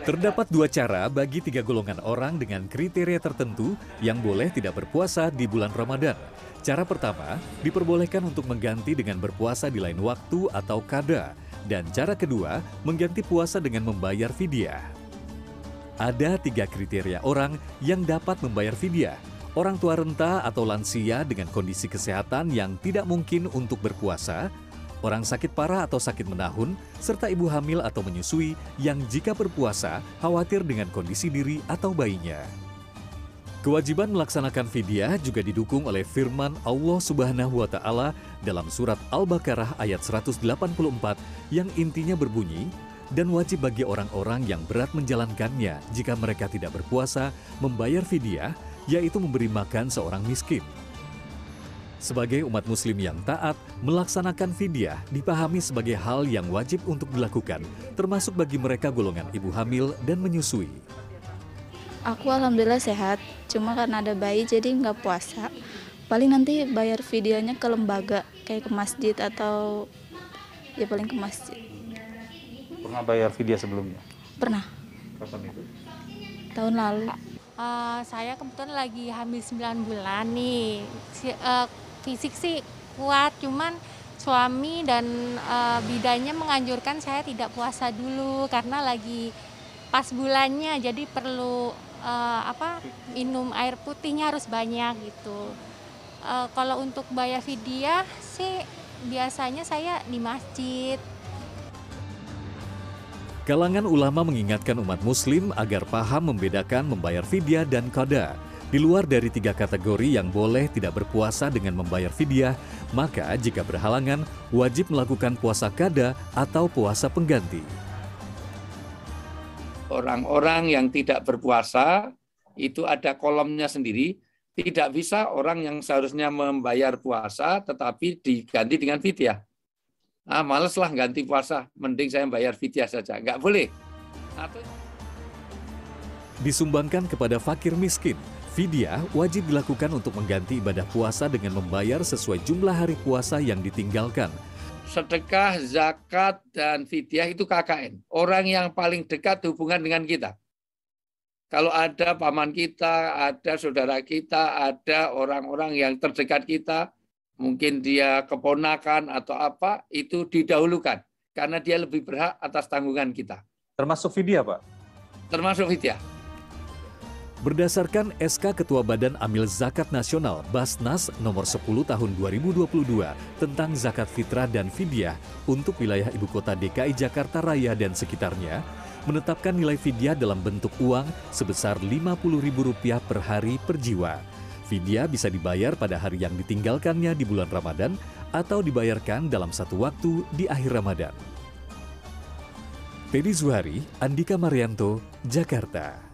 Terdapat dua cara bagi tiga golongan orang dengan kriteria tertentu yang boleh tidak berpuasa di bulan Ramadan. Cara pertama, diperbolehkan untuk mengganti dengan berpuasa di lain waktu atau kada. Dan cara kedua, mengganti puasa dengan membayar fidyah. Ada tiga kriteria orang yang dapat membayar fidyah. Orang tua renta atau lansia dengan kondisi kesehatan yang tidak mungkin untuk berpuasa, orang sakit parah atau sakit menahun, serta ibu hamil atau menyusui yang jika berpuasa khawatir dengan kondisi diri atau bayinya. Kewajiban melaksanakan fidyah juga didukung oleh firman Allah Subhanahu wa taala dalam surat Al-Baqarah ayat 184 yang intinya berbunyi, dan wajib bagi orang-orang yang berat menjalankannya jika mereka tidak berpuasa membayar fidyah, yaitu memberi makan seorang miskin. Sebagai umat muslim yang taat, melaksanakan fidyah dipahami sebagai hal yang wajib untuk dilakukan, termasuk bagi mereka golongan ibu hamil dan menyusui. Aku alhamdulillah sehat, cuma karena ada bayi jadi nggak puasa. Paling nanti bayar videonya ke lembaga, kayak ke masjid atau ya paling ke masjid. Pernah bayar fidyah sebelumnya? Pernah, Kapan itu? tahun lalu. Eh, saya kebetulan lagi hamil 9 bulan nih. Si- eh, fisik sih kuat, cuman suami dan eh, bidanya menganjurkan saya tidak puasa dulu karena lagi pas bulannya, jadi perlu eh, apa minum air putihnya harus banyak gitu. Eh, kalau untuk bayar fidyah sih biasanya saya di masjid. Kalangan ulama mengingatkan umat muslim agar paham membedakan membayar fidyah dan qada. Di luar dari tiga kategori yang boleh tidak berpuasa dengan membayar fidyah, maka jika berhalangan wajib melakukan puasa kada atau puasa pengganti. orang-orang yang tidak berpuasa itu ada kolomnya sendiri. Tidak bisa orang yang seharusnya membayar puasa tetapi diganti dengan fidyah. Ah, males lah ganti puasa, mending saya bayar fidyah saja. Nggak boleh. Atau Disumbangkan kepada fakir miskin, fidyah wajib dilakukan untuk mengganti ibadah puasa dengan membayar sesuai jumlah hari puasa yang ditinggalkan. sedekah, zakat, dan fidyah itu KKN. Orang yang paling dekat hubungan dengan kita. Kalau ada paman kita, ada saudara kita, ada orang-orang yang terdekat kita, mungkin dia keponakan atau apa, itu didahulukan. Karena dia lebih berhak atas tanggungan kita. Termasuk fidyah, Pak? Termasuk fidyah. Berdasarkan SK Ketua Badan Amil Zakat Nasional Basnas nomor 10 tahun 2022 tentang zakat fitrah dan fidyah untuk wilayah ibu kota DKI Jakarta Raya dan sekitarnya, menetapkan nilai fidyah dalam bentuk uang sebesar Rp50.000 per hari per jiwa. Fidyah bisa dibayar pada hari yang ditinggalkannya di bulan Ramadan atau dibayarkan dalam satu waktu di akhir Ramadan. Teddy Zuhari, Andika Marianto, Jakarta.